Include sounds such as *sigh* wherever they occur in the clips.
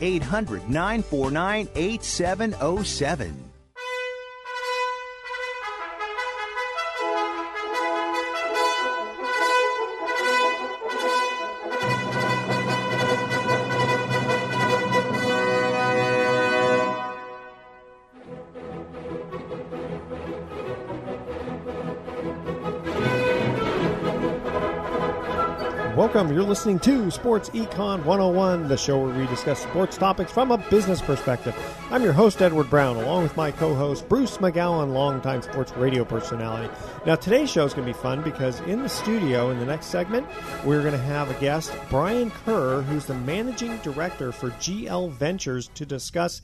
800 949 8707. You're listening to Sports Econ 101, the show where we discuss sports topics from a business perspective. I'm your host, Edward Brown, along with my co host, Bruce McGowan, longtime sports radio personality. Now, today's show is going to be fun because in the studio, in the next segment, we're going to have a guest, Brian Kerr, who's the managing director for GL Ventures, to discuss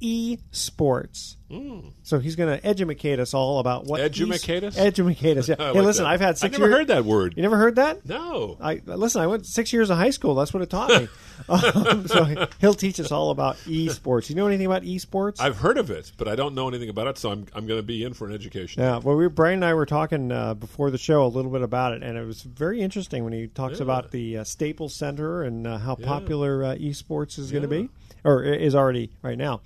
esports. Mm. So he's going to educate us all about what educate us. Educate us. *laughs* Yeah. hey, like listen, that. I've had six. I never years, heard that word. You never heard that? No. I listen. I went six years of high school. That's what it taught me. *laughs* *laughs* um, so he'll teach us all about esports. You know anything about esports? I've heard of it, but I don't know anything about it. So I'm I'm going to be in for an education. Yeah. Well, we Brian and I were talking uh, before the show a little bit about it, and it was very interesting when he talks Yeah. about the uh, Staples Center and uh, how Yeah. popular uh, esports is going to be, or is already right now.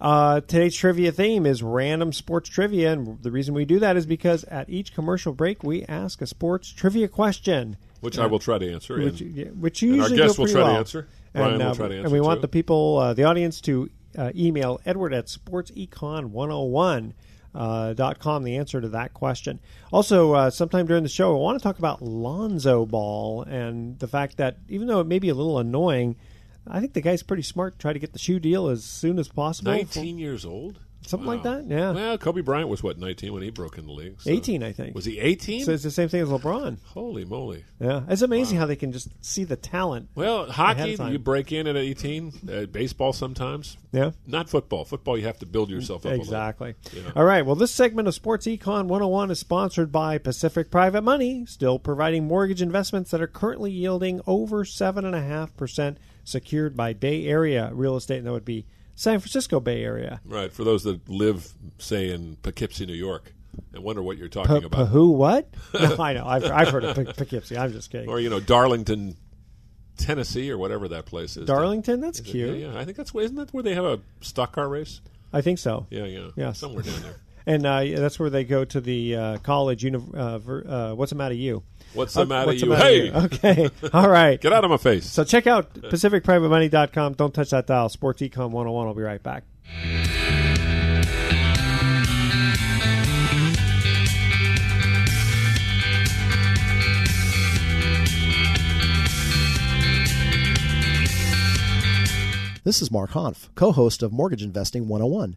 Uh, today's trivia theme is random sports trivia, and the reason we do that is because at each commercial break we ask a sports trivia question, Which I will try to answer. which, and- yeah, which you our usually guest go will try to well. answer. Brian and, will uh, try to answer, And answer, we want the people, uh, the audience, to uh, email Edward at sportsecon101. Uh, dot com the answer to that question. Also, uh, sometime during the show, I want to talk about Lonzo Ball and the fact that even though it may be a little annoying, I think the guy's pretty smart. Try to get the shoe deal as soon as possible. 19 years old. Something like that, yeah. Well, Kobe Bryant was what 19 when he broke in the league. so- 18, I think. Was he 18? So it's the same thing as LeBron. Holy moly! Yeah, it's amazing how they can just see the talent. Well, hockey you break in at 18. Uh, baseball sometimes. Yeah. Not football. Football you have to build yourself up. a little. Exactly. Yeah. All right. Well, this segment of Sports Econ 101 is sponsored by Pacific Private Money, still providing mortgage investments that are currently yielding over 7.5% secured by Bay Area real estate. And that would be San Francisco Bay Area. Right. For those that live, say, in Poughkeepsie, New York, and wonder what you're talking P- about. who? What? *laughs* No, I know. I've, I've heard of P- Poughkeepsie. I'm just kidding. Or you know, Darlington, Tennessee, or whatever that place is. Darlington? That's Is it- cute. Yeah, yeah. I think that's isn't that where they have a stock car race? I think so. Yeah, yeah. Yes. Somewhere down there. And uh, that's where they go to the uh, college. Uni- uh, ver- uh, what's the matter, you? What's the Uh, matter, what's the you? matter, Hey! you? Okay. *laughs* All right. Get out of my face. So check out PacificPrivateMoney.com. Don't touch that dial. Sports Econ 101. I'll be right back. This is Mark Hanf, co host of Mortgage Investing 101.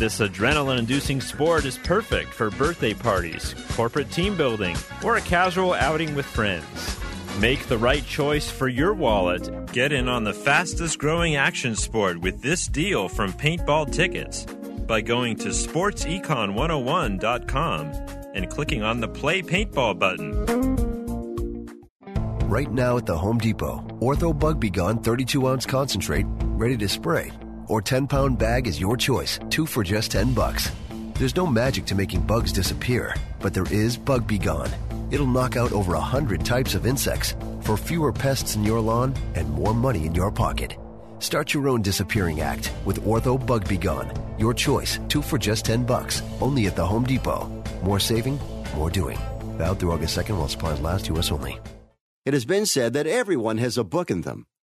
This adrenaline inducing sport is perfect for birthday parties, corporate team building, or a casual outing with friends. Make the right choice for your wallet. Get in on the fastest growing action sport with this deal from Paintball Tickets by going to sportsecon101.com and clicking on the Play Paintball button. Right now at the Home Depot, Ortho Bug Be Gone 32 ounce concentrate, ready to spray, or 10 pound bag is your choice, two for just 10 bucks. There's no magic to making bugs disappear, but there is Bug Be Gone. It'll knock out over a hundred types of insects for fewer pests in your lawn and more money in your pocket. Start your own disappearing act with Ortho Bug Be Gone. Your choice, two for just 10 bucks, only at the Home Depot. More saving, more doing. Valid through August 2nd while supplies last, U.S. only. It has been said that everyone has a book in them.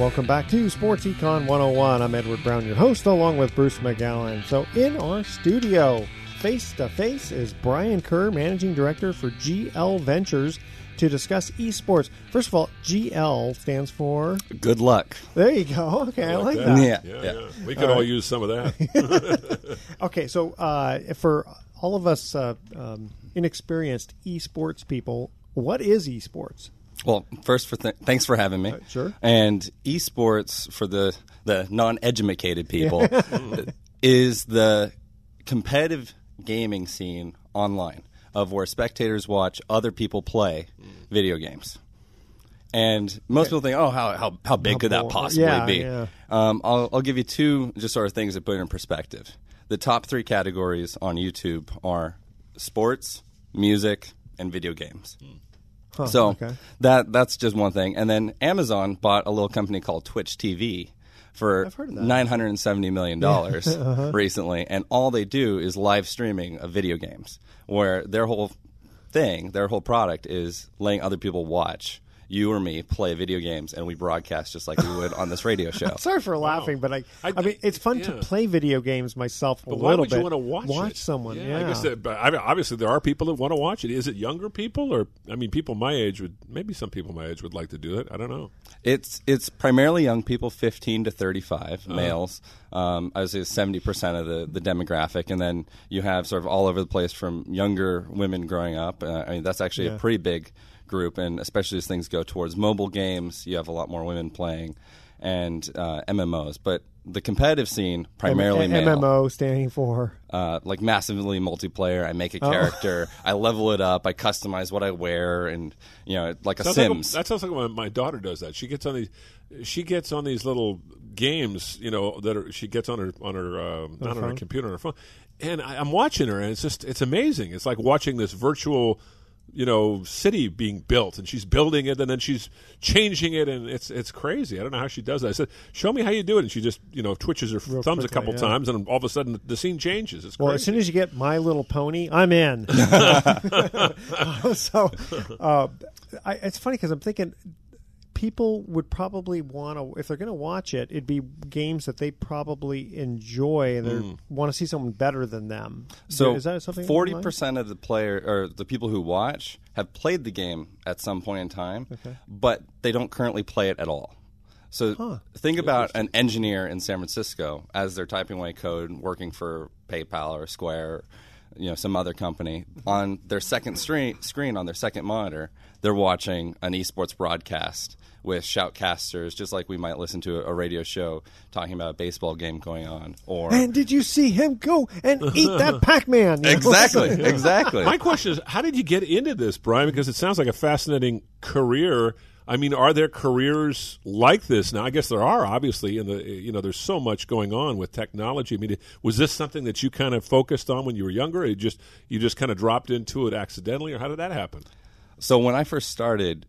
Welcome back to Sports Econ 101. I'm Edward Brown, your host, along with Bruce McGowan. So, in our studio, face to face, is Brian Kerr, Managing Director for GL Ventures, to discuss esports. First of all, GL stands for. Good luck. There you go. Okay, I like that. that. Yeah. Yeah, Yeah. yeah. We could all, use some of that. *laughs* Okay, so uh, for all of us uh, um, inexperienced esports people, what is esports? Well, first, for th- thanks for having me. Uh, sure. And esports for the the non-educated people *laughs* *laughs* is the competitive gaming scene online of where spectators watch other people play video games. And most people think, oh, how how, how big How could that possibly Yeah, be? yeah. Um, I'll, I'll give you two just sort of things that put it in perspective. The top three categories on YouTube are sports, music, and video games. So okay. that that's just one thing. And then Amazon bought a little company called Twitch TV for I've heard of that. nine hundred and seventy million *laughs* dollars Uh-huh. recently, and all they do is live streaming of video games, where their whole thing, their whole product is letting other people watch you or me play video games, and we broadcast just like we would on this radio show. *laughs* Sorry for laughing, but I, I, I- mean, it's fun to play video games myself a But why little would bit. you want to watch Watch it? someone, yeah. I guess that, but I mean, obviously there are people that want to watch it. Is it younger people, or I mean, people my age would maybe some people my age would like to do it. I don't know. It's it's primarily young people, fifteen to thirty five, Uh-huh. males. Um, I would say seventy percent of the, the demographic, and then you have sort of all over the place from younger women growing up. Uh, I mean, that's actually Yeah. a pretty big group, and especially as things go towards mobile games, you have a lot more women playing, and uh, MMOs. But the competitive scene primarily M- male MMO standing for. uh, like massively multiplayer. I make a Oh. character, *laughs* I level it up, I customize what I wear, and you know, like a Sounds like Sims. that sounds like when my daughter does that. She gets on these. She gets on these little games, you know, that are, she gets on her on her uh, not on her computer on her phone, and I, I'm watching her, and it's just it's amazing. It's like watching this virtual, you know, city being built, and she's building it, and then she's changing it, and it's it's crazy. I don't know how she does that. I said, "Show me how you do it," and she just you know twitches her Real thumbs a couple yeah. times, and all of a sudden the scene changes. It's Well, crazy. as soon as you get My Little Pony, I'm in. *laughs* *laughs* so, uh, I, it's funny because I'm thinking people would probably want to, if they're going to watch it, it'd be games that they probably enjoy and they mm. want to see someone better than them. So is that something? forty online? percent of the player or the people who watch have played the game at some point in time, but they don't currently play it at all. So think about an engineer in San Francisco as they're typing away code, working for PayPal or Square. you know some other company on their second screen screen on their second monitor they're watching an esports broadcast with shoutcasters just like we might listen to a radio show talking about a baseball game going on or And did you see him go and eat that *laughs* Pac-Man? Exactly *laughs* exactly My question is, how did you get into this, Brian? Because it sounds like a fascinating career. I mean, are there careers like this now? I guess there are, obviously, and the you know, there's so much going on with technology. I mean, was this something that you kind of focused on when you were younger? Or you just you just kind of dropped into it accidentally, or how did that happen? So when I first started,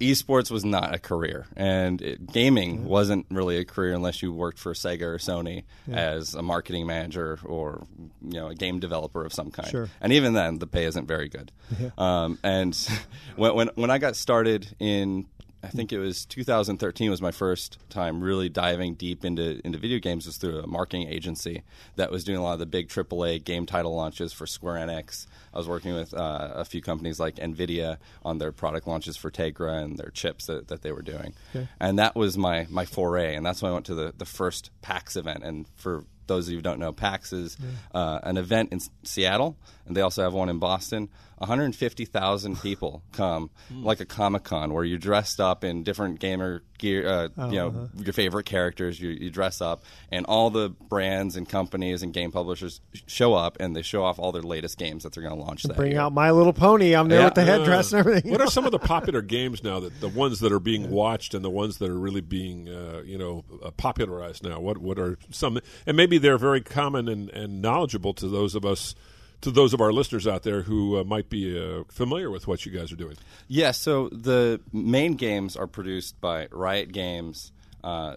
esports was not a career, and it, gaming wasn't really a career unless you worked for Sega or Sony as a marketing manager or you know a game developer of some kind. Sure. And even then, the pay isn't very good. Um, and *laughs* when, when when I got started in I think it was 2013 was my first time really diving deep into into video games was through a marketing agency that was doing a lot of the big AAA game title launches for Square Enix. I was working with uh, a few companies like Nvidia on their product launches for Tegra and their chips that, that they were doing, and that was my my foray. And that's when I went to the the first PAX event. And for those of you who don't know, PAX is uh, an event in Seattle, and they also have one in Boston. 150,000 people come, like a Comic Con, where you're dressed up in different gamer gear, uh, you know, your favorite characters. You, you dress up, and all the brands and companies and game publishers show up, and they show off all their latest games that they're going to launch that Bring year. out My Little Pony. I'm there Yeah. with the headdress and everything. What are some of the *laughs* popular games now that the ones that are being watched and the ones that are really being uh, you know uh, popularized now? What what are some? And maybe they're very common and, and knowledgeable to those of us. To those of our listeners out there who uh, might be uh, familiar with what you guys are doing, Yeah, so the main games are produced by Riot Games, uh,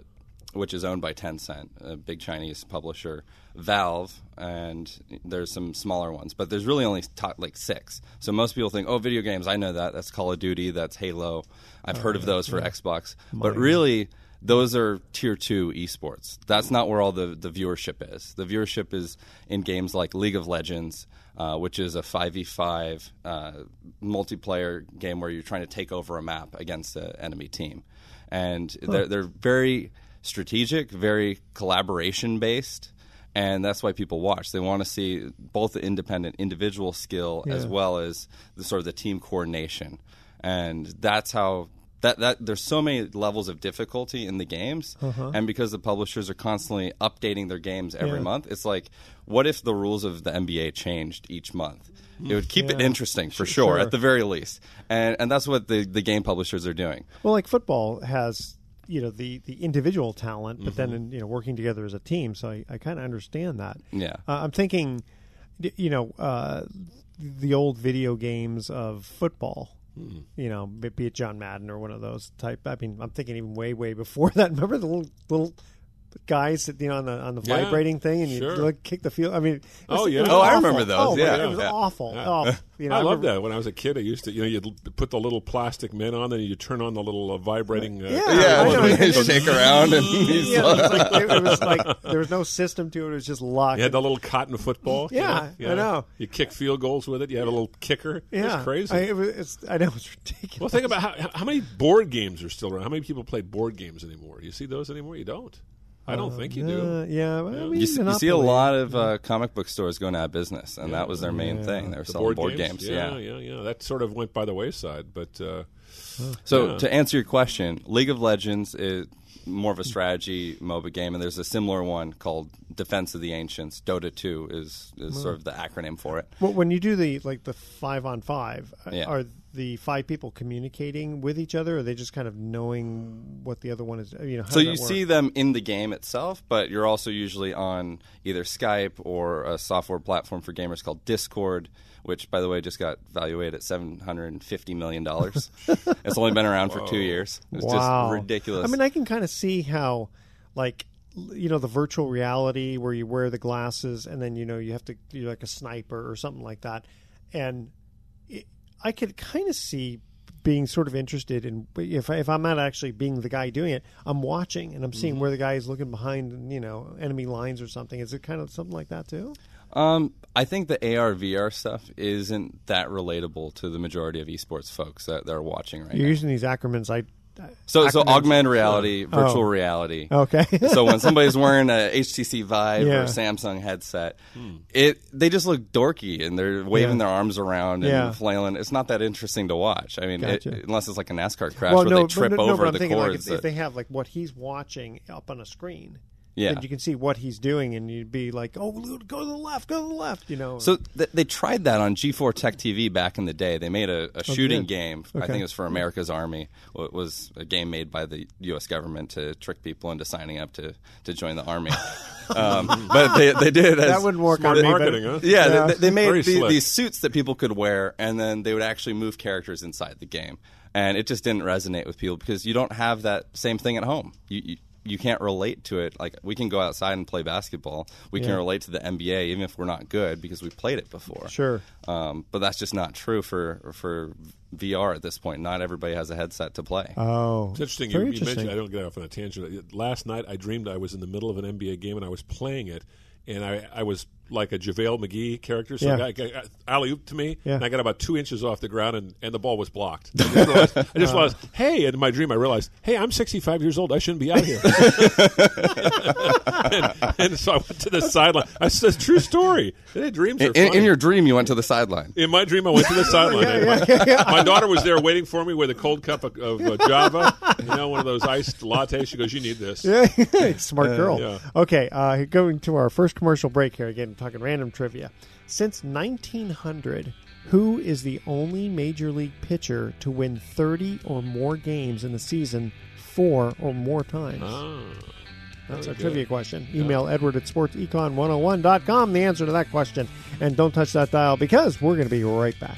which is owned by Tencent, a big Chinese publisher, Valve, and there's some smaller ones, but there's really only top, like six. So most people think, oh, video games, I know that. That's Call of Duty, that's Halo. I've heard of those for Xbox. But really, those are tier two esports. That's not where all the, the viewership is. The viewership is in games like League of Legends, uh, which is a 5v5 uh, multiplayer game where you're trying to take over a map against an enemy team. And they're, they're very strategic, very collaboration based. And that's why people watch. They want to see both the independent individual skill as well as the sort of the team coordination. And that's how that that there's so many levels of difficulty in the games, and because the publishers are constantly updating their games every Uh-huh. Yeah. month, it's like, what if the rules of the NBA changed each month? It would keep it interesting for Sure. sure, at the very least, and and that's what the the game publishers are doing. Well, like football has you know the the individual talent, but Mm-hmm. then in, you know working together as a team. So I, I kind of understand that. Yeah. uh, I'm thinking, you know, uh, the old video games of football. Hmm. You know, be it John Madden or one of those type. I mean, I'm thinking even way way before *laughs* that. Remember the little little guys that you know on the on the Yeah, vibrating thing and you sure. like kick the field. I mean, was- Oh, yeah. was Oh, I remember those, Oh, yeah, it was yeah. awful. Yeah. Oh, you know, I love remember- that. When I was a kid, I used to, you know, you'd put the little plastic men on, and you turn on the little uh, vibrating. Uh, Yeah, Yeah, I know. they shake around and *laughs* Yeah, it was like it was like *laughs* there was no system to it. It was just luck. You had the little cotton football. you Yeah, know? I know. You kick field goals with it. You have a little kicker. yeah, it's crazy. I, it was, it's, I know it's ridiculous. well, think about how, how many board games are still around. How many people play board games anymore? Do you see those anymore? You don't. I don't think you do. Uh, yeah, well, I mean, You, see- you see a lot of uh, comic book stores going out of business, and that was their main thing. They were The selling board, games. Yeah, yeah, yeah. That sort of went by the wayside, but uh, So Yeah. to answer your question, League of Legends is more of a strategy MOBA game, and there's a similar one called Defense of the Ancients. Dota 2 is, is sort of the acronym for it. Well, when you do the like the five on five, uh, Yeah. are the five people communicating with each other? Or are they just kind of knowing what the other one is? You know, how So you work? see them in the game itself, but you're also usually on either Skype or a software platform for gamers called Discord, which, by the way, just got valued at $750 million. *laughs* it's only been around for two years. It's wow, just ridiculous. I mean, I can kind of see how, like, you know, the virtual reality where you wear the glasses and then you know you have to you're like a sniper or something like that, and it, I could kind of see being sort of interested in if if I'm not actually being the guy doing it, I'm watching and I'm Mm-hmm. seeing where the guy is looking behind you know enemy lines or something. Is it kind of something like that too? Um, I think the AR VR stuff isn't that relatable to the majority of esports folks that, that are watching right You're now. using these acronyms I So, so augmented reality, virtual Oh. reality. Okay. *laughs* so when somebody's *laughs* wearing a HTC Vive Yeah. or Samsung headset, hmm. it they just look dorky and they're waving Yeah. their arms around and Yeah. flailing. It's not that interesting to watch. I mean, it, unless it's like a NASCAR crash well, where no, they trip no, no, over but I'm the thinking like cords. if, if they have like what he's watching up on a screen. Yeah. then you can see what he's doing, and you'd be like, "Oh, go to the left, go to the left," you know. So th- they tried that on G4 Tech TV back in the day. They made a, a shooting good. game. I think it was for America's Army. Well, It was a game made by the U.S. government to trick people into signing up to, to join the army. *laughs* um, but they, they did it as that wouldn't work Smart on me. but- marketing, huh? yeah, Yeah. They, they made the, these suits that people could wear, and then they would actually move characters inside the game. And it just didn't resonate with people because you don't have that same thing at home. You, you you can't relate to it. Like we can go outside and play basketball. We Yeah. can relate to the NBA even if we're not good because we played it before. Sure. Um, but that's just not true for for VR at this point. Not everybody has a headset to play. Oh, It's interesting. You, Very you interesting. mentioned I don't get off on a tangent. Last night I dreamed I was in the middle of an NBA game and I was playing it, and I, I was like a JaVale McGee character. So Yeah. I got, got alley oop to me, Yeah. and I got about two inches off the ground, and, and the ball was blocked. *laughs* I just, realized, I just realized, hey, in my dream I realized, hey, I'm 65 years old. I shouldn't be out here. *laughs* and, and so I went to the sideline. I said, true story. Hey, dreams are in, in- your dream, you went to the sideline. In my dream, I went to the *laughs* sideline. My daughter was there waiting for me with a cold cup of, of uh, Java, you know, one of those iced lattes. She goes, "You need this." Smart girl. yeah. Okay, uh, going to our first commercial break here. Again, talking random trivia. Since 1900, who is the only major league pitcher to win 30 or more games in the season four or more times? Ah, That's our trivia question. Email Edward at sportsecon101.com the answer to that question. And don't touch that dial because we're going to be right back.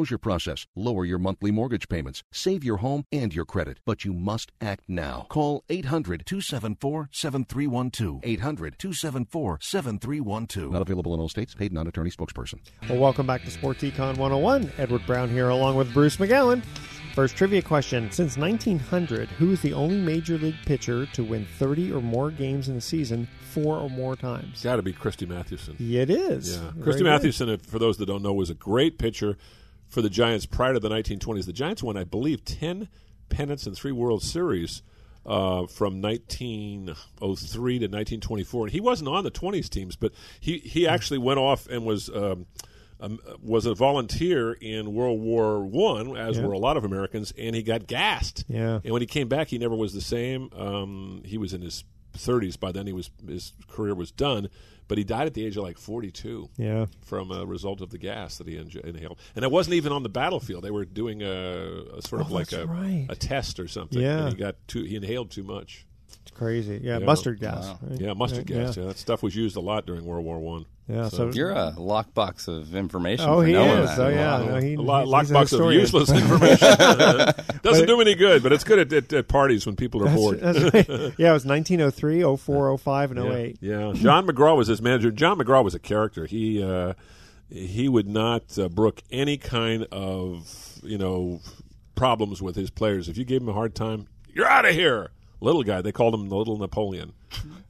foreclosure process, lower your monthly mortgage payments, save your home and your credit. But you must act now. Call 800 274 7312. 800 274 7312. Not available in all states. Paid non attorney spokesperson. Well, welcome back to Sports Econ 101. Edward Brown here, along with Bruce McGowan. First trivia question. Since 1900, who is the only major league pitcher to win 30 or more games in a season four or more times? Got to be Christy Mathewson. It is. Yeah, Christy good. Mathewson, for those that don't know, was a great pitcher for the Giants prior to the 1920s. The Giants won, I believe, 10 pennants and three World Series uh, from 1903 to 1924. And he wasn't on the 20s teams, but he, he actually went off and was. Um, um, was a volunteer in World War One, as Yeah. were a lot of Americans, and he got gassed. Yeah. And when he came back, he never was the same. Um, he was in his 30s by then. He was his career was done, but he died at the age of like 42. Yeah. From a result of the gas that he inj- inhaled, and it wasn't even on the battlefield. They were doing a, a sort of Oh, like a, right. a test or something. Yeah. And he got too. He inhaled too much. It's crazy. Yeah, mustard gas. right? Yeah, mustard Yeah, gas. Yeah. that stuff was used a lot during World War One. Yeah, so- You're a lockbox of information. Oh, for he knowing is. That. Oh, yeah. Wow. No, he- a lot, he's an lockbox of useless *laughs* information. *laughs* Doesn't But- do any good, but it's good at, at, at parties when people are That's, bored. that's right. Yeah, it was 1903, 04, 05, and Yeah. 08. Yeah, John McGraw was his manager. John McGraw was a character. He uh, he would not uh, brook any kind of you know problems with his players. If you gave him a hard time, you're out of here. Little guy, they called him the Little Napoleon,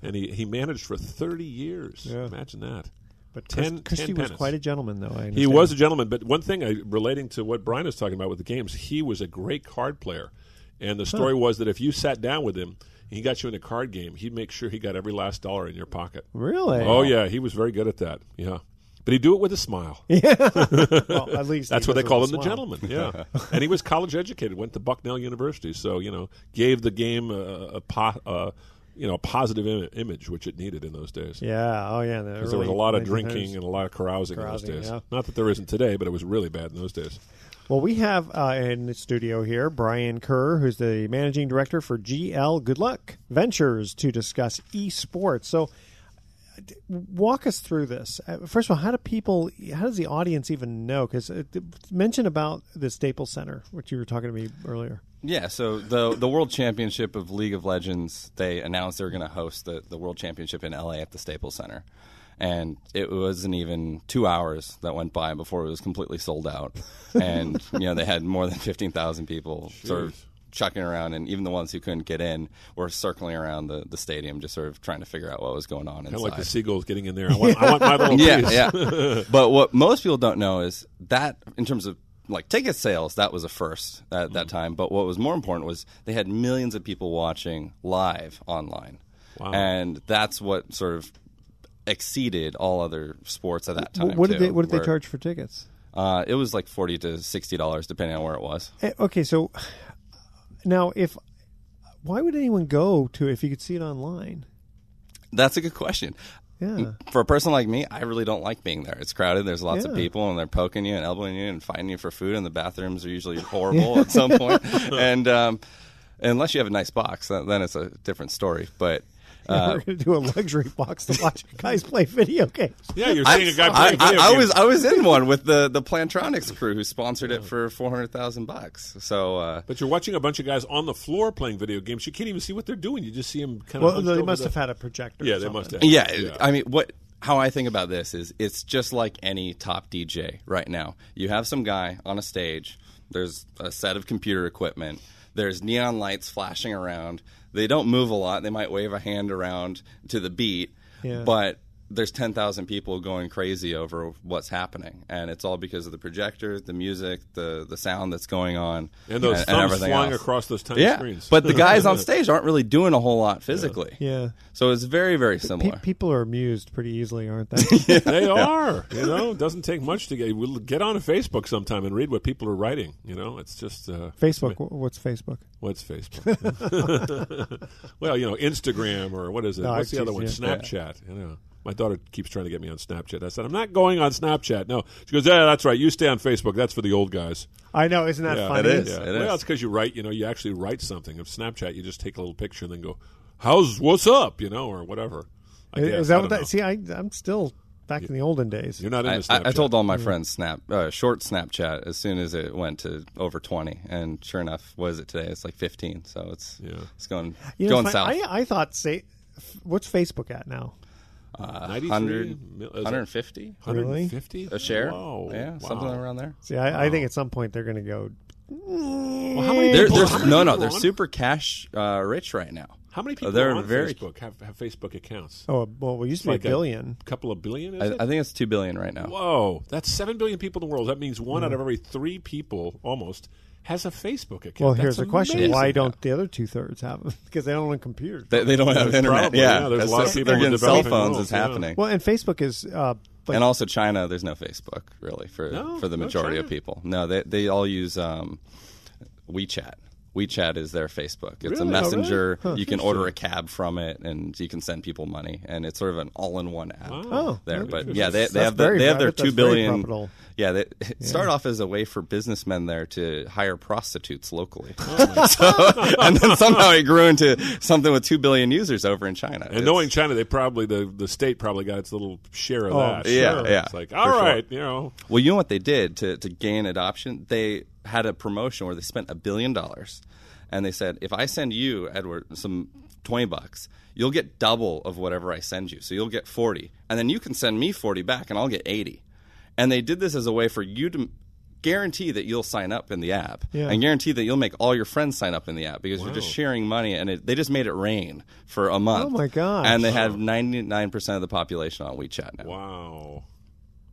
and he, he managed for thirty years. Yeah. Imagine that. But 10, Christy 10 was pennants. quite a gentleman, though. I He was a gentleman, but one thing I, relating to what Brian is talking about with the games, he was a great card player. And the story was that if you sat down with him he got you in a card game, he'd make sure he got every last dollar in your pocket. Really? Oh yeah, he was very good at that. Yeah. But he'd do it with a smile. *laughs* Yeah. Well, at least that's what they does call him, the gentleman. *laughs* Yeah, and he was college educated. Went to Bucknell University, so you know, gave the game a, a po- uh, you know, a positive Im- image which it needed in those days. Yeah. Oh, yeah. the Because there was a lot of drinking and a lot of carousing, Carousing, in those days. yeah. Not that there isn't today, but it was really bad in those days. Well, we have uh, in the studio here Brian Kerr, who's the managing director for GL Good Luck Ventures, to discuss esports. So, d- walk us through this. Uh, First of all, how do people, how does the audience even know? Because mention about the Staples Center, which you were talking to me earlier. Yeah, so the the World Championship of League of Legends, they announced they were going to host the, the World Championship in LA at the Staples Center. And it wasn't even two hours that went by before it was completely sold out. And, you know, they had more than 15,000 people sort of chucking around, and even the ones who couldn't get in were circling around the, the stadium, just sort of trying to figure out what was going on Kind inside. of like the seagulls getting in there. I want, I want my little *laughs* yeah, piece. yeah. *laughs* but what most people don't know is that in terms of like ticket sales, that was a first at that time. But what was more important was they had millions of people watching live online, Wow. and that's what sort of exceeded all other sports at that time. what did too, they What did they charge for tickets? Uh, it was like forty to sixty dollars, depending on where it was. Eh, Okay, so now if why would anyone go to it if you could see it online? That's a good question. Yeah. For a person like me, I really don't like being there. It's crowded. There's lots of people, and they're poking you and elbowing you and fighting you for food. And the bathrooms are usually *laughs* horrible at some point. And um, unless you have a nice box, then it's a different story. But *laughs* uh, We're going to do a luxury box to watch guys play video games. Yeah, you're I, seeing a guy I, playing video I, I was I was in one with the the Plantronics crew who sponsored it for four hundred thousand bucks. So. Uh, But you're watching a bunch of guys on the floor playing video games. You can't even see what they're doing. You just see them kind Well, of. they must have had a projector. or Yeah, they must have. Yeah, I mean, what? How I think about this is, it's just like any top DJ right now. You have some guy on a stage. There's a set of computer equipment. There's neon lights flashing around. They don't move a lot. They might wave a hand around to the beat, Yeah. but there's 10,000 people going crazy over what's happening. And it's all because of the projector, the music, the, the sound that's going on. And those thumbs everything flying else. across those tiny yeah. screens. But the guys on *laughs* stage aren't really doing a whole lot physically. Yeah. So it's very, very Pe- similar. people are amused pretty easily, aren't *laughs* they? they are. You know, it doesn't take much to get. We'll get on a Facebook sometime and read what people are writing. You know, it's just uh, Facebook. wh- What's Facebook? What's Facebook? *laughs* well, you know, Instagram or what is it? No, What's the geez, other one? yeah. Snapchat. You know, my daughter keeps trying to get me on Snapchat. I said, I'm not going on Snapchat. No, she goes, Yeah, that's right. You stay on Facebook. That's for the old guys. I know. Isn't that yeah, funny? It is. Yeah. It well, is. it's because you write. You know, you actually write something. Of Snapchat, you just take a little picture and then go, "How's what's up?" You know, or whatever. I Is- guess. That I what don't that? See, I, I'm still back in the olden days. You're not I, into I, Snapchat. I told all my friends snap uh, short Snapchat as soon as it went to over twenty, and sure enough, what is it today? It's like fifteen, so it's Yeah. it's going You know, going it's south. I, I thought say, what's Facebook at now? Uh, 100, mil- is it 150 Really? 150 a share. Whoa. Yeah, something Wow. around there. See, I, I think at some point they're going to go. Well, how many They're, people, they're, how many no, no, they're on- super cash uh, rich right now. How many people they're on very- Facebook have, have Facebook accounts? Oh well, we used to be Like a billion. A couple of billion. Is I, it? I think it's two billion right now. Whoa, that's seven billion people in the world. That means one out of every three people, almost, has a Facebook account. Well, That's here's the question. Why don't the other two thirds have them? *laughs* Because they don't own computers. They, they don't have Probably, internet. yeah, Yeah, there's a That's lot of people they're getting cell phones. worlds, It's yeah. happening. well, and Facebook is. Uh, like, and also China, there's no Facebook really for No? for the majority China? of people. No, they they all use um, WeChat. WeChat is their Facebook. It's Really? a Oh, messenger. really? Huh. you can order a cab from it, and you can send people money, and it's sort of an all-in-one app Oh, there. But yeah, they, they have the, they have their two billion. Profitable. Yeah, they it started off as a way for businessmen there to hire prostitutes locally, Oh, *laughs* so, and then somehow it grew into something with two billion users over in China. And It's- knowing China, they probably the, the state probably got its little share of Oh, that. yeah, Sure. yeah, It's like for all sure. you know, Well, you know what they did to, to gain adoption? They had a promotion where they spent a billion dollars, and they said, if I send you, Edward, some twenty bucks, you'll get double of whatever I send you. So you'll get forty, and then you can send me forty back, and I'll get eighty. And they did this as a way for you to guarantee that you'll sign up in the app, Yeah. and guarantee that you'll make all your friends sign up in the app because you're just sharing money, and it, they just made it rain for a month. Oh, my god! And they have ninety nine percent of the population on WeChat now. wow,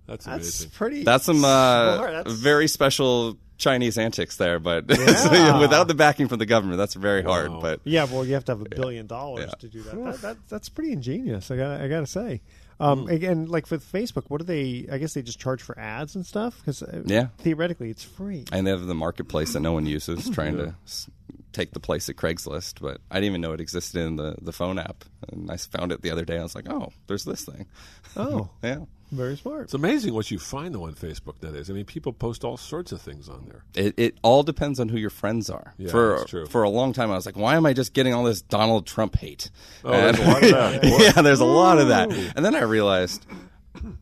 that's that's pretty. That's some uh. That's- very special Chinese antics there, but *laughs* Yeah. without the backing from the government, that's very Wow. hard. But Yeah, well, you have to have a billion dollars Yeah. to do that. that, that that's pretty ingenious. I got I got to say. Um, Again, like with Facebook, what do they? I guess they just charge for ads and stuff. Because Yeah. theoretically, it's free. and they have the marketplace that no one uses, *laughs* trying to take the place of Craigslist. But I didn't even know it existed in the the phone app, and I found it the other day. I was like, oh, there's this thing. Oh, *laughs* Yeah, very smart. It's amazing what you find though on Facebook nowadays. I mean, people post all sorts of things on there. it, it all depends on who your friends are. Yeah, for that's true. for a long time, I was like, why am I just getting all this Donald Trump hate? Oh, there's a lot of that. *laughs* yeah, there's a lot of that. And then I realized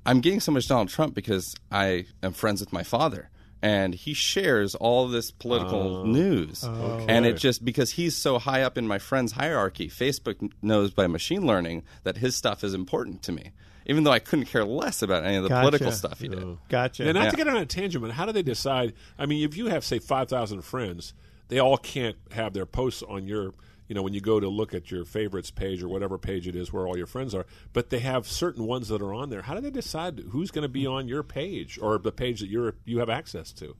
I'm getting so much Donald Trump because I am friends with my father. And he shares all this political oh, news. Okay. And it just, because he's so high up in my friend's hierarchy, Facebook knows by machine learning that his stuff is important to me, even though I couldn't care less about any of the Gotcha. political stuff he did. Gotcha. Yeah, not Yeah. to get on a tangent, but how do they decide? I mean, if you have say five thousand friends, they all can't have their posts on your. You know, when you go to look at your favorites page or whatever page it is where all your friends are, but they have certain ones that are on there. How do they decide who's going to be on your page or the page that you're you have access to?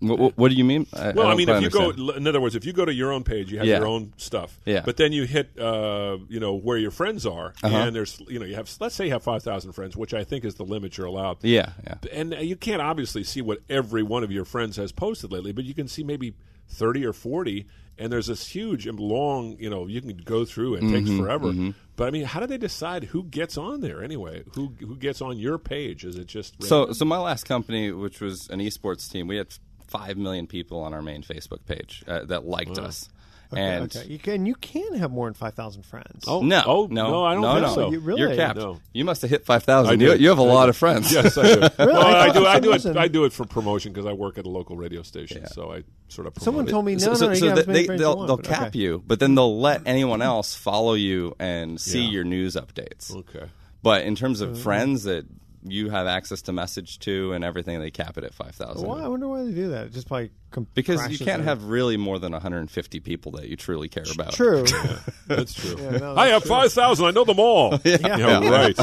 What, what, do you mean? I, Well, I, don't mean, if you go, in other words, if you go to your own page, you have Yeah. your own stuff. Yeah. But then you hit, uh, you know, where your friends are, Uh-huh. and there's, you know, you have, let's say you have five thousand friends, which I think is the limit you're allowed. Yeah, yeah. And uh, you can't obviously see what every one of your friends has posted lately, but you can see maybe thirty or forty, and there's this huge and long, you know, you can go through. It takes Mm-hmm, forever. But I mean, how do they decide who gets on there anyway? Who who gets on your page? Is it just So, so my last company, which was an esports team, we had five million people on our main Facebook page uh, that liked us, and okay. You can you can have more than five thousand friends. Oh, no, oh, no, no, I don't no, think no. so. You really? You're capped. No. You must have hit five I thousand. do. You, you have a I lot do. of friends. Yes, I do. *laughs* Well, I I do. I do it. I do it for promotion because I work at a local radio station, so I sort of promote Someone it. told me no, so, no, so, you so have they, as many they, friends they'll, want, they'll but cap okay. you, but then they'll let anyone else follow you and see Yeah. your news updates. Okay. But in terms of friends that you have access to message to and everything, they cap it at five thousand. Why? I wonder why they do that. Just by com- Because you can't it. have really more than 150 people that you truly care about. True. *laughs* That's true. no, I have true. five thousand. I know them all. *laughs* yeah, right.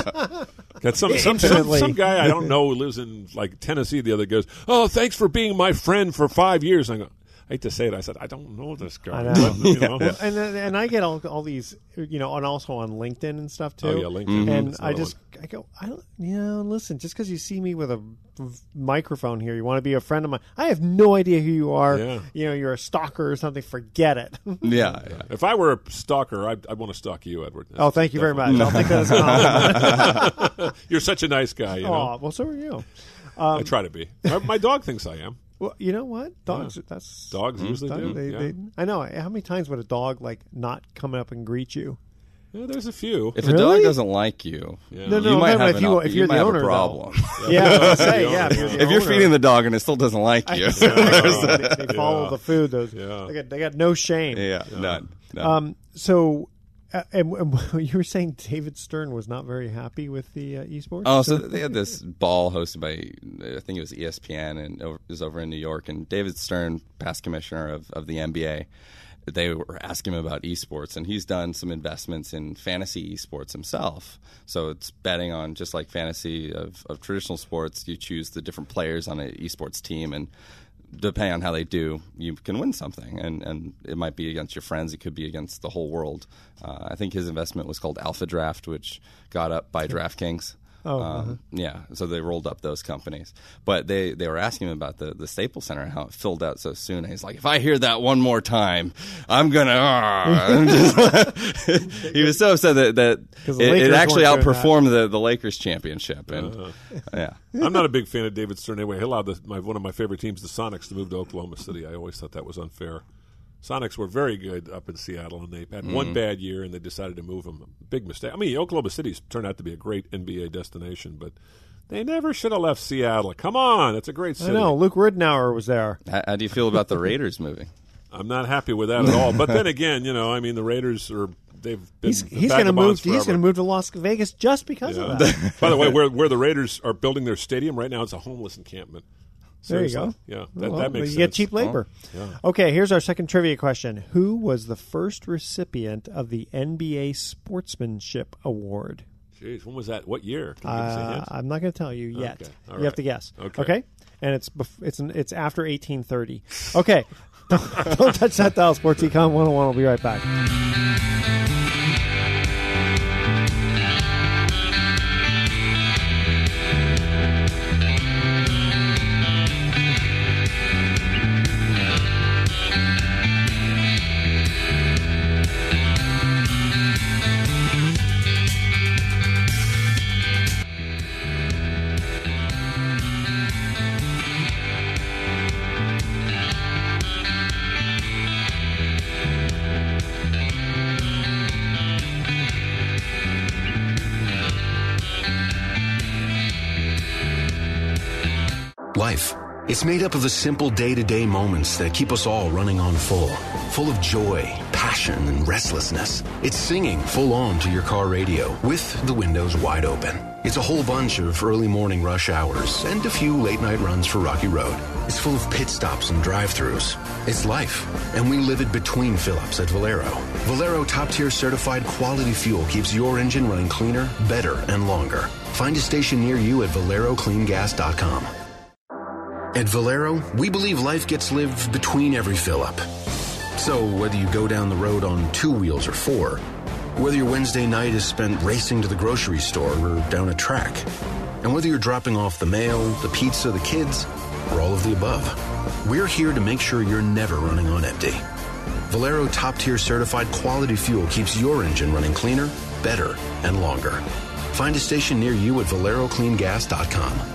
Got some some, some some guy I don't know who lives in like Tennessee. The other goes, "Oh, thanks for being my friend for five years." I go, I hate to say it. I said, I don't know this guy. I know. But, *laughs* you know. *laughs* Well, and and I get all all these, you know, and also on LinkedIn and stuff too. Oh, yeah, LinkedIn. And That's I another just I go, I don't, you know, listen, just because you see me with a microphone here, you want to be a friend of mine. I have no idea who you are. Yeah. You know, you're a stalker or something. Forget it. *laughs* Yeah, yeah. If I were a stalker, I'd, I'd want to stalk you, Edward. oh, thank you very much. I'll take that as a compliment. You're such a nice guy. You know, Aw, well, so are you. I try to be. My, my dog thinks I am. Well, you know what? Dogs. That's Dogs usually dog- do. they- yeah. they- I know. How many times would a dog like not come up and greet you? Yeah, there's a few. If a dog doesn't like you, Yeah. No, no, you might have, if an, you- op- if you you're might the have owner, a problem. Yeah, I was gonna say, yeah, if you're if you're owner. feeding the dog and it still doesn't like you, there's *laughs* they, they follow the food. Those Yeah. they got they got no shame. yeah, none. none. Um. So, uh, and, and *laughs* you were saying David Stern was not very happy with the uh, esports. Oh, so they had this ball hosted by I think it was ESPN and over, it was over in New York. And David Stern, past commissioner of, of the NBA, they were asking him about esports, and he's done some investments in fantasy esports himself. So it's betting on just like fantasy of, of traditional sports. You choose the different players on an esports team, and depending on how they do, you can win something. And and it might be against your friends. It could be against the whole world. Uh, I think his investment was called Alpha Draft, which got up by DraftKings. Oh, Um, uh-huh. yeah. So they rolled up those companies, but they, they were asking him about the, the Staples Center and how it filled out so soon. And he's like, if I hear that one more time, I'm gonna. ah." And *laughs* he was so upset that that 'Cause the it, it actually weren't doing that. outperformed the, the Lakers championship. And Uh-huh. yeah, I'm not a big fan of David Stern anyway. He allowed the, my, one of my favorite teams, the Sonics, to move to Oklahoma City. I always thought that was unfair. Sonics were very good up in Seattle, and they had one Mhm. bad year, and they decided to move them. Big mistake. I mean, Oklahoma City's turned out to be a great NBA destination, but they never should have left Seattle. Come on, it's a great city. I know Luke Ridnour was there. how, how do you feel about the Raiders moving? *laughs* I'm not happy with that at all. But then again, you know, I mean, the Raiders are they've been He's he's going to move. He's going to move to Las Vegas just because of that. By the way, where where the Raiders are building their stadium right now, it's a homeless encampment. There you go. Yeah, that, Well, that makes you sense. get cheap labor. Yeah. Okay, here's our second trivia question: Who was the first recipient of the NBA Sportsmanship Award? Jeez, when was that? What year? Can you give us a Uh. I'm not going to tell you yet. Okay, You have to guess. Okay. and it's bef- it's an, it's after 1830. Okay, *laughs* don't, don't touch that dial. Sports Econ 101. We'll be right back. Up of the simple day to day moments that keep us all running on full, full of joy, passion, and restlessness. It's singing full on to your car radio with the windows wide open. It's a whole bunch of early morning rush hours and a few late night runs for Rocky Road. It's full of pit stops and drive throughs. It's life, and we live it between fill ups at Valero. Valero top tier certified quality fuel keeps your engine running cleaner, better, and longer. Find a station near you at ValeroCleanGas.com. At Valero, we believe life gets lived between every fill up. So, whether you go down the road on two wheels or four, whether your Wednesday night is spent racing to the grocery store or down a track, and whether you're dropping off the mail, the pizza, the kids, or all of the above, we're here to make sure you're never running on empty. Valero top tier certified quality fuel keeps your engine running cleaner, better, and longer. Find a station near you at ValeroCleanGas.com.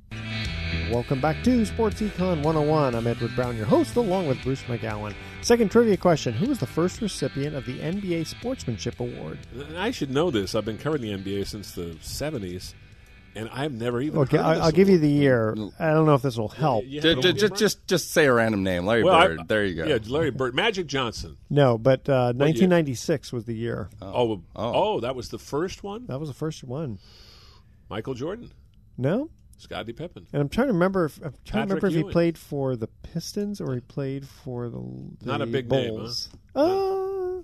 Welcome back to Sports Econ 101. I'm Edward Brown, your host, along with Bruce McGowan. Second trivia question Who was the first recipient of the NBA Sportsmanship Award? I should know this. I've been covering the NBA since the 70s, and I've never even. Okay, heard I, this I'll give you the year. I don't know if this will help. Yeah, Ju- don't ju- get just, just, just say a random name, Larry Well, I- Bird. there you go. Yeah, Larry Bird. Magic Johnson. No, but uh, What year? 1996 was the year. Oh, oh, that was the first one? That was the first one. Michael Jordan. No? Scottie Pippen. And I'm trying to remember if I'm trying to remember if he played for the Pistons or he played for the, Not a the big name, huh? Bulls. Uh,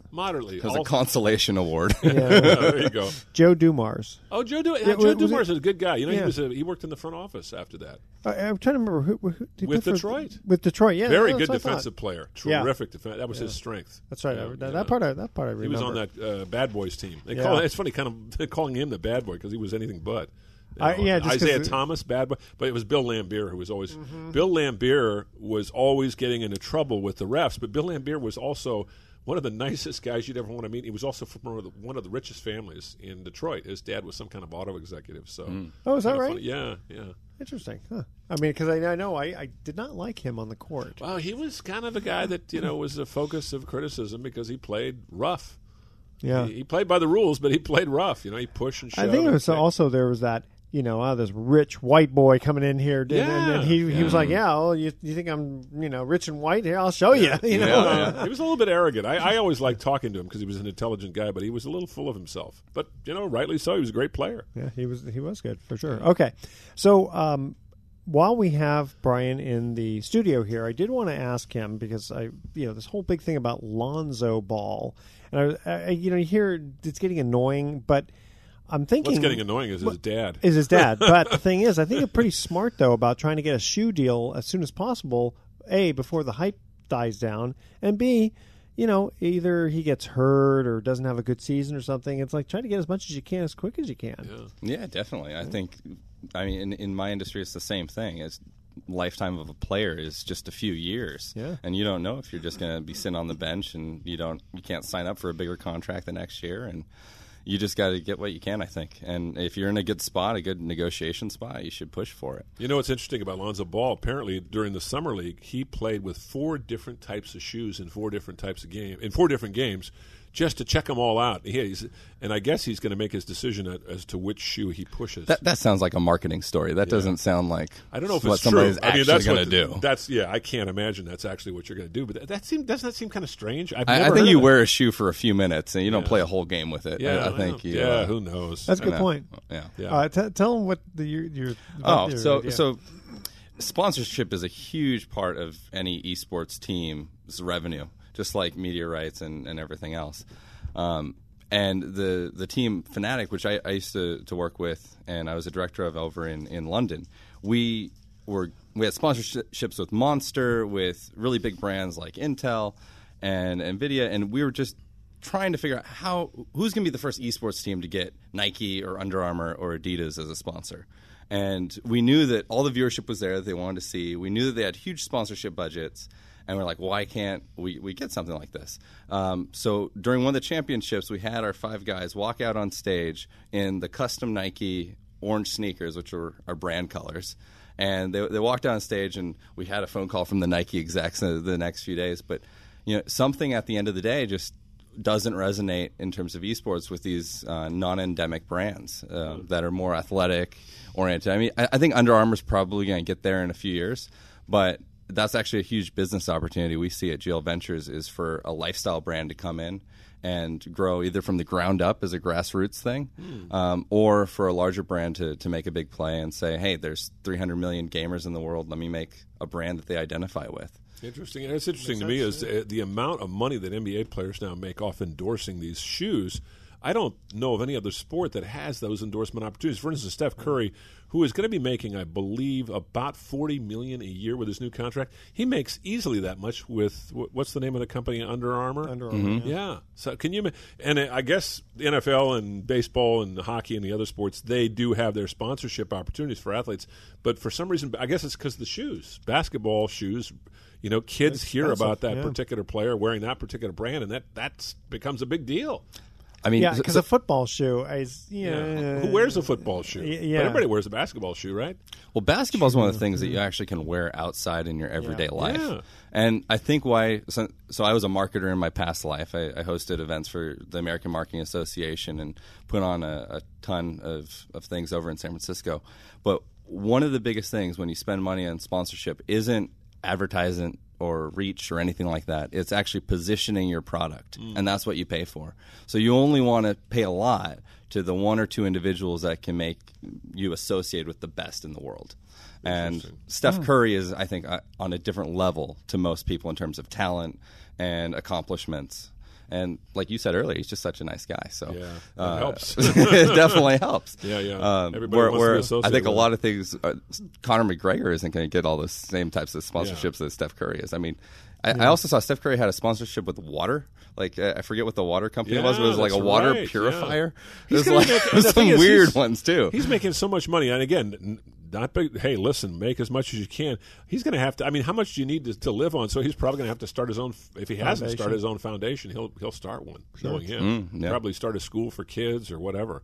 Moderately. It was a All- consolation award. *laughs* Yeah. Yeah, *laughs* there you go. Joe Dumars. Oh, Joe, du- Yeah, yeah, Joe was- was Dumars it- is a good guy. You know, Yeah. he was a, he worked in the front office after that. I, I'm trying to remember who, who did he With play for- Detroit. With Detroit, yeah, Very that's good what I thought. defensive player. Yeah. Terrific defense. That was his strength. That's right. Yeah, I- that, yeah. that part, I, that part I He was on that uh, Bad Boys team. They Yeah. call it's funny, kind of *laughs* calling him the bad boy because he was anything but. You I- yeah, just 'cause Isiah Mm-hmm. Thomas, bad boy, but it was Bill Laimbeer who was always. Bill Laimbeer was always getting into trouble with the refs, but Bill Laimbeer was also one of the *laughs* nicest guys you'd ever want to meet. He was also from one of the, one of the richest families in Detroit. His dad was some kind of auto executive. So, Oh, is that right? funny. Yeah, yeah. Interesting. Huh. I mean, because I, I know I, I did not like him on the court. Well, he was kind of a guy that you know was a focus of criticism because he played rough. Yeah. he, he played by the rules, but he played rough. You know, he pushed and shoved. I think it was also there was that you know oh, this rich white boy coming in here, and, Yeah, and he he was like, yeah, well, you you think I'm you know rich and white? Here, I'll show you. *laughs* You know, Yeah, he was a little bit arrogant. I, I always liked talking to him because he was an intelligent guy, but he was a little full of himself. But you know, rightly so. He was a great player. Yeah, he was he was good for sure. Okay, so um, while we have Brian in the studio here, I did want to ask him because I you know this whole big thing about Lonzo Ball, and I, I you know you hear it's getting annoying, but I'm thinking What's getting annoying is his dad. is his dad. *laughs* but the thing is, I think it's pretty smart though about trying to get a shoe deal as soon as possible. A before the hype dies down, and B, you know, either he gets hurt or doesn't have a good season or something. It's like trying to get as much as you can as quick as you can. Yeah, definitely. I think, I mean, in, in my industry, it's the same thing. It's lifetime of a player is just a few years, Yeah. and you don't know if you're just going to be sitting on the bench and you don't, you can't sign up for a bigger contract the next year, and you just got to get what you can. I think, and if you're in a good spot, a good negotiation spot, you should push for it. You know what's interesting about Lonzo Ball? Apparently, during the summer league, he played with four different types of shoes in four different types of game in four different games, just to check them all out. He, he's, and I guess he's going to make his decision at, as to which shoe he pushes. That that sounds like a marketing story. That doesn't sound like I don't know if what it's somebody's true. I mean, actually that's going what to do. That's yeah. I can't imagine that's actually what you're going to do. But that, that seem doesn't that seem kind of strange? I've I, I think you wear a shoe for a few minutes and you don't Yeah. play a whole game with it. Yeah, I, I I think know. you. Yeah, uh, who knows? That's a good point. Yeah. Yeah. Uh, t- tell him what the your, your Oh, your so idea. so sponsorship is a huge part of any esports team's revenue, just like meteorites and, and everything else. Um, and the the team Fnatic, which I, I used to, to work with, and I was a director of over in, in London, we were we had sponsorships with Monster, with really big brands like Intel and Nvidia, and we were just trying to figure out how who's going to be the first esports team to get Nike or Under Armour or Adidas as a sponsor. And we knew that all the viewership was there that they wanted to see. We knew that they had huge sponsorship budgets. And we're like, why can't we, we get something like this? Um, so during one of the championships, we had our five guys walk out on stage in the custom Nike orange sneakers, which were our brand colors. And they, they walked on stage, and we had a phone call from the Nike execs the, next few days. But you know, something at the end of the day just doesn't resonate in terms of esports with these uh, non-endemic brands uh, that are more athletic oriented. I mean, I, I think Under Armour's probably going to get there in a few years, but that's actually a huge business opportunity we see at GL Ventures is for a lifestyle brand to come in and grow either from the ground up as a grassroots thing, Hmm. um, or for a larger brand to, to make a big play and say, hey, there's 300 million gamers in the world. Let me make a brand that they identify with. Interesting. And it's interesting to me is uh, the amount of money that NBA players now make off endorsing these shoes. I don't know of any other sport that has those endorsement opportunities. For instance, Steph Curry, who is going to be making, I believe, about forty million a year with his new contract. He makes easily that much with what's the name of the company? Under Armour. Under Armour, mm-hmm. yeah. yeah. So can you? And I guess the NFL and baseball and hockey and the other sports they do have their sponsorship opportunities for athletes, but for some reason, I guess it's because of the shoes, basketball shoes. You know, kids hear about that yeah. particular player wearing that particular brand, and that that becomes a big deal. I mean, yeah, because a football shoe is yeah. Who wears a football shoe? Y- But yeah. everybody wears a basketball shoe, right? Well, basketball is one of the things that you actually can wear outside in your everyday Yeah. life. Yeah. And I think why, so, so I was a marketer in my past life. I, I hosted events for the American Marketing Association and put on a, a ton of, of things over in San Francisco. But one of the biggest things when you spend money on sponsorship isn't advertising or reach or anything like that. It's actually positioning your product, Mm. and that's what you pay for. So you only want to pay a lot to the one or two individuals that can make you associated with the best in the world. And Steph Hmm. Curry is, I think, uh, on a different level to most people in terms of talent and accomplishments. And like you said earlier, he's just such a nice guy. So Yeah, that uh, helps. *laughs* it definitely *laughs* helps. Yeah, yeah. Um, Everybody where, wants to be where I associated think a lot of things, uh, Conor McGregor isn't going to get all the same types of sponsorships that Steph Curry is. I mean, I, I also saw Steph Curry had a sponsorship with water. Like uh, I forget what the water company was, but it was like a water right, purifier. yeah. It He's like make- *laughs* some weird ones too. He's making so much money, and again, not big. Hey, listen, make as much as you can. He's going to have to. I mean, how much do you need to, to live on? So he's probably going to have to start his own. If he hasn't Foundation. started his own foundation, he'll he'll start one. Sure. Knowing him, Mm, yeah. probably start a school for kids or whatever.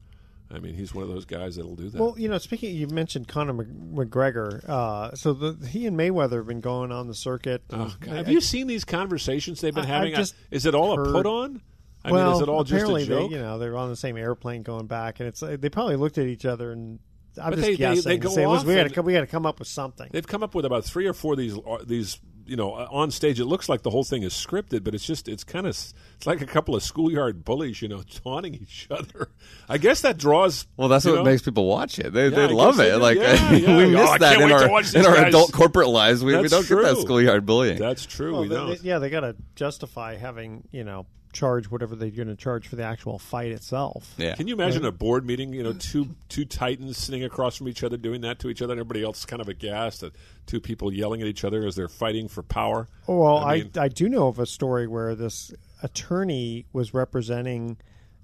I mean, he's one of those guys that'll do that. Well, you know, speaking, you mentioned Conor McGregor. Uh, so the, he and Mayweather have been going on the circuit. Oh, God. I- Have you seen these conversations they've been I- having? I've just is it all heard- a put on? I well, mean, is it all just a apparently joke? They, you know, they're on the same airplane going back, and it's they probably looked at each other and. I'm But just they- they- guessing. they go Say, "Listen, off we got and- to we got to come up with something. They've come up with about three or four of these uh, these you know uh, on stage. It looks like the whole thing is scripted, but it's just it's kind of it's like a couple of schoolyard bullies, you know, *laughs* taunting each other. I guess that draws. Well, that's what know, makes people watch it. They, Yeah, they I love guess they it. Like Yeah, *laughs* yeah. we Oh, miss I that in our in our guys. adult corporate lives. We, we don't get that schoolyard bullying. That's true. Well, we they- don't. they- yeah, they got to justify having you know charge whatever they're going to charge for the actual fight itself. Yeah. Can you imagine a board meeting? You know, two two titans sitting across from each other, doing that to each other, and everybody else kind of aghast at two people yelling at each other as they're fighting for power. Oh, Well, I, mean, I, do know of a story where this attorney was representing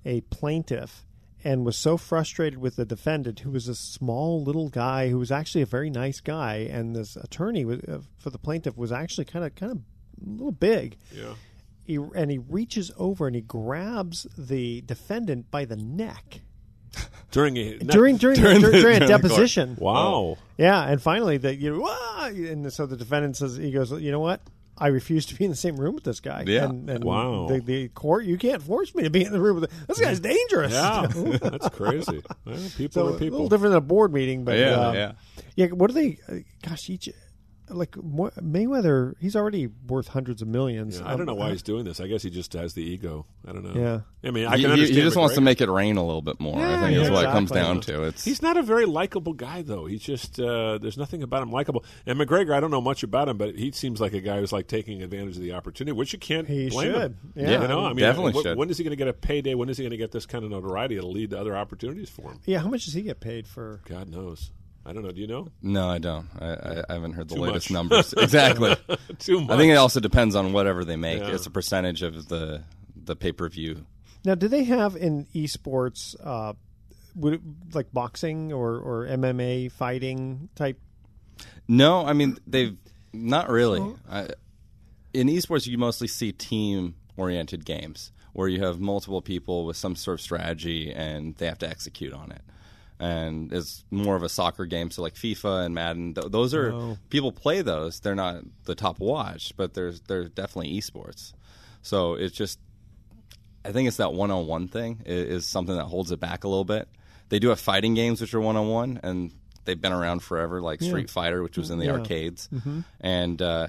a plaintiff and was so frustrated with the defendant, who was a small little guy who was actually a very nice guy, and this attorney was, uh, for the plaintiff was actually kind of kind of a little big. Yeah. He, and he reaches over and he grabs the defendant by the neck during a during *laughs* during During during, the- during a the deposition. Wow. Yeah, and finally, the you and so the defendant says, he goes, you know what? I refuse to be in the same room with this guy. Yeah. and, and Wow. The, the court, you can't force me to be in the room with this guy's dangerous. Yeah, *laughs* that's crazy. Well, people so are a little people. different than a board meeting, but Yeah, um, yeah. yeah. What are they? Uh, gosh, each like Mayweather, he's already worth hundreds of millions. Yeah, I don't know Um, why he's doing this. I guess he just has the ego. I don't know. Yeah. I mean, I he, can he- understand. he just wants to make it rain a little bit more. I think yeah, is what it comes down to. It's He's not a very likable guy, though. He's just uh, there's nothing about him likable. And McGregor, I don't know much about him, but he seems like a guy who's like taking advantage of the opportunity, which you can't He blame should. him. Yeah. you know, I mean, Definitely wh- should. When is he going to get a payday? When is he going to get this kind of notoriety that'll lead to other opportunities for him? Yeah, how much does he get paid for? God knows. I don't know. Do you know? no, I don't. I, I, I haven't heard the Too latest much. numbers *laughs* exactly. *laughs* Too much. I think it also depends on whatever they make. Yeah. It's a percentage of the the pay per view. Now, do they have in esports, uh, would it, like boxing or, or MMA fighting type? No, I mean they've not really. I, in esports, you mostly see team oriented games where you have multiple people with some sort of strategy and they have to execute on it. And it's more of a soccer game, so like FIFA and Madden. Th- those are Oh. people play those. They're not the top watch, but there's they're definitely esports. So it's just I think it's that one on one thing is, is something that holds it back a little bit. They do have fighting games which are one on one, and they've been around forever, like Yeah. Street Fighter, which was in the Yeah. arcades, Mhm. and. Uh,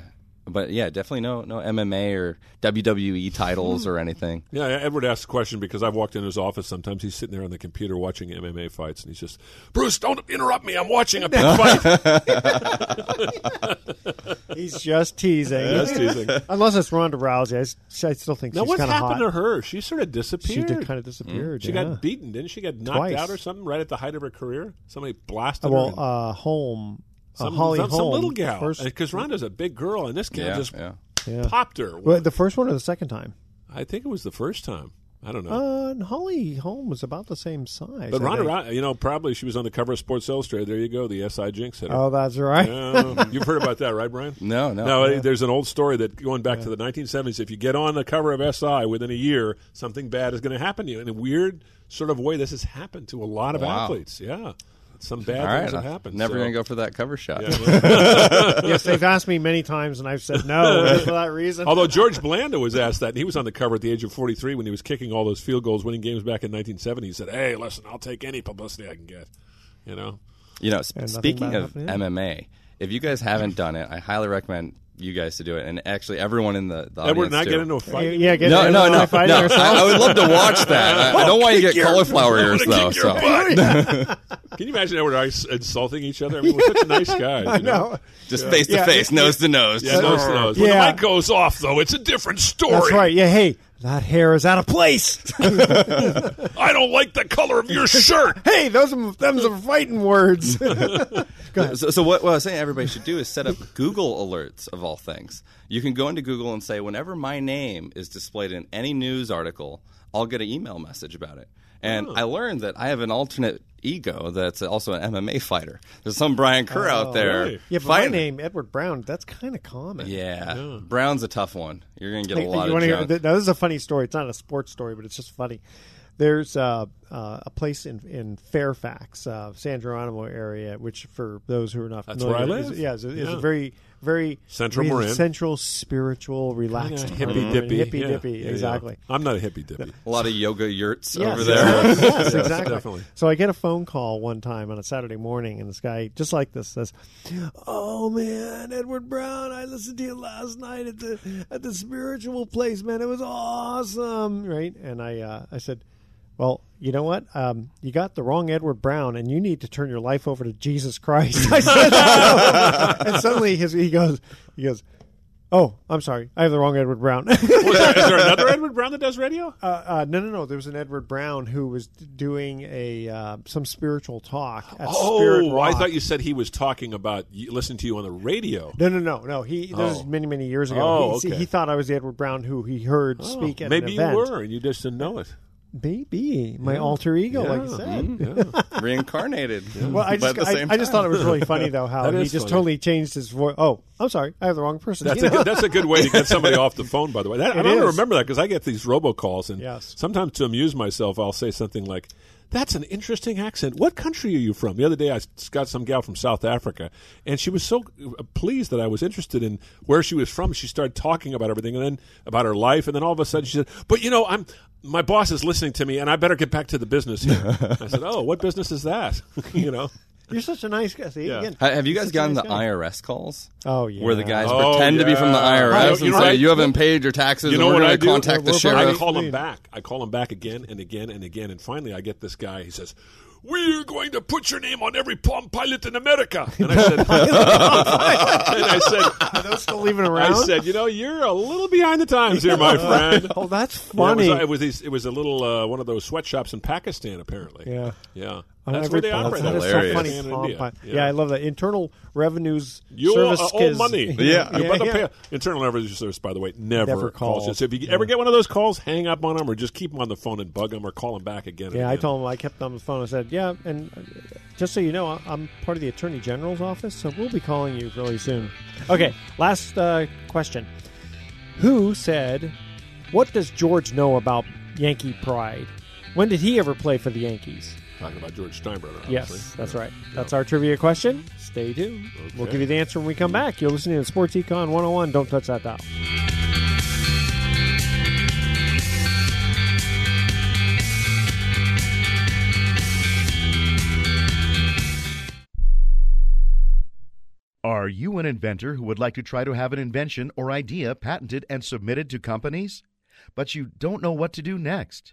but yeah, definitely no no MMA or WWE titles or anything. *laughs* Yeah, Edward asked a question because I've walked in his office sometimes. He's sitting there on the computer watching MMA fights, and he's just, Bruce, don't interrupt me. I'm watching a big *laughs* fight. *laughs* He's just teasing. Yeah, just teasing. Unless it's Ronda Rousey, I still think now, she's what kind of happened to her? She sort of disappeared. She did kind of disappeared. She yeah. got beaten, didn't she? Get knocked Twice. out or something right at the height of her career. Somebody blasted Uh, her. well, uh, Holm, uh, some, Holly some, Holm, some little gal, because Ronda's a big girl, and this gal Yeah, just yeah. yeah. popped her. Well, the first one or the second time? I think it was the first time. I don't know. Uh, and Holly Holm was about the same size. but I Ronda, you know, probably she was on the cover of Sports Illustrated. There you go, the SI Jinx hit her. Oh, that's right. Yeah. *laughs* You've heard about that, right, Brian? No, no. No, uh, there's an old story that going back to the 1970s, if you get on the cover of SI within a year, something bad is going to happen to you. In a weird sort of way, this has happened to a lot of Wow. athletes. Yeah. Some bad All right, things have happened. Never so- gonna go for that cover shot. *laughs* yes, they've asked me many times, and I've said no for that reason. Although George Blanda was asked that, and he was on the cover at the age of 43 when he was kicking all those field goals, winning games back in 1970. He said, "Hey, listen, I'll take any publicity I can get." You know, You know, sp- speaking of happened. MMA, if you guys haven't done it, I highly recommend you guys to do it. And actually, everyone in the, the Edward audience and I too. get into a fight. yeah, get no, in no, and no, fighting no. I, I would love to watch that. I, I don't want you to get your- cauliflower *laughs* I ears though. kick your So butt. *laughs* Can you imagine Edward and I s- insulting each other? I mean, we're such nice guys. I you know? know. just face to Yeah, face, yeah, nose to nose. Yeah, nose to nose. When Yeah. the mic goes off, though, it's a different story. That's right. Yeah, hey, that hair is out of place. *laughs* I don't like the color of your shirt. *laughs* hey, those are them's are fighting words. *laughs* So, so what, what I was saying everybody should do is set up Google alerts of all things. You can go into Google and say, whenever my name is displayed in any news article, I'll get an email message about it. And oh. I learned that I have an alternate ego that's also an MMA fighter. There's some Brian Kerr out there. really? yeah, but my name Edward Brown. That's kind of common. Yeah. Brown's a tough one. You're going to get Hey, a lot you of wanna hear- th- now, this is a funny story. It's not a sports story, but it's just funny. There's uh, uh, a place in in Fairfax, uh, San Geronimo area, which for those who are not That's familiar, where I is- live. yeah, is, a- is Yeah. a very very Central really Marin. central, spiritual, relaxed, Kinda home. hippy dippy, hippy yeah. dippy, Yeah, yeah. exactly. I'm not a hippy dippy. a lot of yoga yurts Yes, over there. Yes, *laughs* yes, Yes, exactly. definitely. So I get a phone call one time on a Saturday morning, and this guy, just like this, says, "Oh man, Edward Brown, I listened to you last night at the at the spiritual place, man. It was awesome, right?" And I uh, I said. Well, you know what? Um, you got the wrong Edward Brown, and you need to turn your life over to Jesus Christ. *laughs* I said, that. and suddenly his, he goes, he goes, "Oh, I'm sorry, I have the wrong Edward Brown." Is there, is there another Edward Brown that does radio? Uh, uh, no, no, no. There was an Edward Brown who was doing a uh, some spiritual talk at Spirit Oh, I thought you said he was talking about listening to you on the radio. No, no, no, no. He this was Oh. many, many years ago. Oh, he, okay. he thought I was the Edward Brown who he heard Oh, speak at maybe an event. you were, and you just didn't know it. Maybe my Yeah. alter ego, like Yeah. you said. Mm, yeah. *laughs* Reincarnated. Well, I just I, I just thought it was really funny though how *laughs* he just funny. totally changed his voice. Oh, I'm sorry, I have the wrong person. That's *laughs* a good, that's a good way to get somebody off the phone. By the way, that, I don't remember that because I get these robocalls, and Yes. sometimes to amuse myself, I'll say something like, "That's an interesting accent. What country are you from?" The other day, I got some gal from South Africa, and she was so uh, pleased that I was interested in where she was from. She started talking about everything, and then about her life, and then all of a sudden, she said, "But you know, I'm." My boss is listening to me, and I better get back to the business here. *laughs* I said, "Oh, what business is that?" *laughs* you know, You're such a nice guy. See, Yeah. again, Have you guys gotten nice the guy. IRS calls? Oh yeah, Where the guys Oh, pretend to be from the yeah. IRS you and know say what? you haven't paid your taxes. You and know we're what going I to do? contact the We're I sheriff. call him back. I call him back again and again and again, and finally I get this guy. He says, "We're going to put your name on every Palm Pilot in America." And I said, *laughs* *laughs* and I said, Are those still leaving I said, you know, you're a little behind the times here, my *laughs* friend. oh, that's Yeah, funny. it, was, it was these- it was a little uh, one of those sweatshops in Pakistan, apparently. Yeah. yeah. On That's every where they operate. That is Hilarious. so funny. Pakistan and Palm Yeah. I love that. Internal Revenues Your Service skiz. old money. *laughs* Yeah. Your Yeah, brother yeah. pay- Internal Revenue Service, by the way, never, Never calls calls. you. So if you Yeah. ever get one of those calls, hang up on them or just keep them on the phone and bug them or call them back again. and Yeah, I told them I kept them on the phone. I said, "Yeah, and uh, just so you know, I- I'm part of the Attorney General's office, so we'll be calling you really soon." Okay, last uh, question: Who said, "What does George know about Yankee pride"? When did he ever play for the Yankees? Talking about George Steinbrenner. Obviously. Yes, that's yeah. right. That's our trivia question. Stay tuned. Okay. We'll give you the answer when we come back. You're listening to Sports Econ 101. Don't touch that dial. Are you an inventor who would like to try to have an invention or idea patented and submitted to companies? But you don't know what to do next?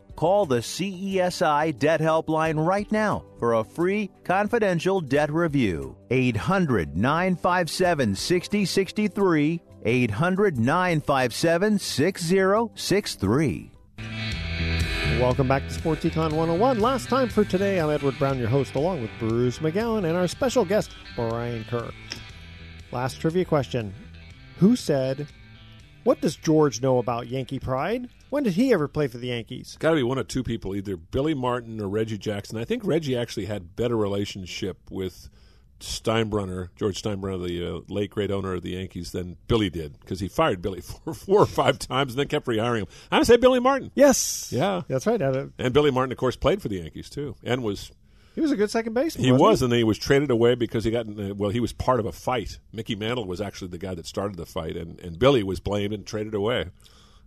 Call the CESI Debt Helpline right now for a free confidential debt review. 800 957 6063. 800 957 6063. Welcome back to Sports Econ 101. Last time for today, I'm Edward Brown, your host, along with Bruce McGowan and our special guest, Brian Kerr. Last trivia question Who said, What does George know about Yankee pride? When did he ever play for the Yankees? Got to be one of two people, either Billy Martin or Reggie Jackson. I think Reggie actually had better relationship with Steinbrenner, George Steinbrenner, the uh, late great owner of the Yankees, than Billy did because he fired Billy *laughs* four, four or five times and then kept rehiring him. I'm gonna say Billy Martin. Yes, yeah, that's right. And Billy Martin, of course, played for the Yankees too, and was he was a good second baseman. He was, he? and then he was traded away because he got in, well. He was part of a fight. Mickey Mantle was actually the guy that started the fight, and, and Billy was blamed and traded away.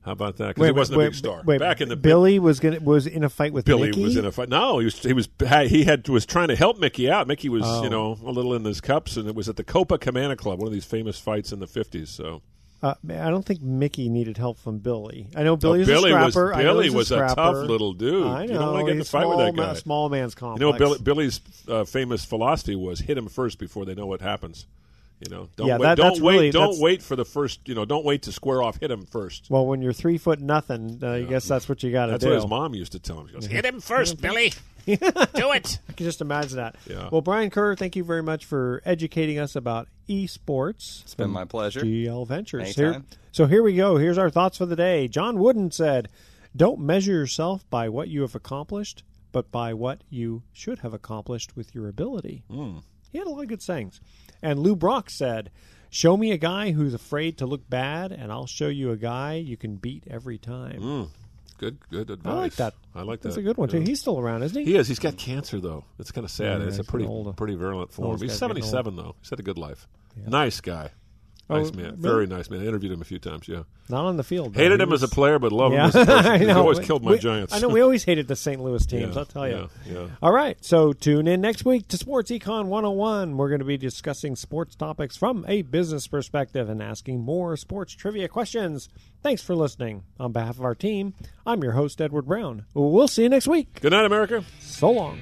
How about that? Because he wasn't wait, a big star. Wait, Back in the Billy was gonna, was in a fight with Billy Mickey? was in a fight. No, he was he was he had was trying to help Mickey out. Mickey was Oh. you know a little in his cups, and it was at the Copacabana Club, one of these famous fights in the fifties. So Uh, I don't think Mickey needed help from Billy. I know Billy was Billy a was Billy was a scrapper. tough little dude. I know. You don't want to get in a fight with that guy. small man's complex. You know, Billy, Billy's uh, famous philosophy was hit him first before they know what happens. You know, don't Yeah, wait. that- don't that's wait. really- don't wait for the first. You know, don't wait to square off. Hit him first. Well, when you're three foot nothing, uh, I guess that's what you got to That's do. what his mom used to tell him. She goes, "Hit him first, Billy. *laughs* Do it." I can just imagine that. Yeah. Well, Brian Kerr, thank you very much for educating us about esports. It's been my pleasure. GL Ventures. Anytime. Here, so here we go. Here's our thoughts for the day. John Wooden said, "Don't measure yourself by what you have accomplished, but by what you should have accomplished with your ability." Hmm. He had a lot of good sayings. And Lou Brock said, "Show me a guy who's afraid to look bad, and I'll show you a guy you can beat every time." Mm. Good, good advice. I like that. I like That's that. a good one too. Yeah. He's still around, isn't he? He is. He's got cancer though. It's kind of sad. Yeah, it's a pretty, older. pretty virulent form. He's he's got- getting seventy-seven though. He's had a good life. Yeah. Nice guy. Oh, nice Oh, man, really? very nice man. I interviewed him a few times. Yeah, Not on the field. though. Hated him as a player, but loved Yeah. him as a person. *laughs* I He know. always killed my We- Giants. I know we always hated the St. Louis teams. Yeah, I'll tell you. yeah, yeah. All right, so tune in next week to Sports Econ 101. We're going to be discussing sports topics from a business perspective and asking more sports trivia questions. Thanks for listening. On behalf of our team, I'm your host Edward Brown. We'll see you next week. Good night, America. So long.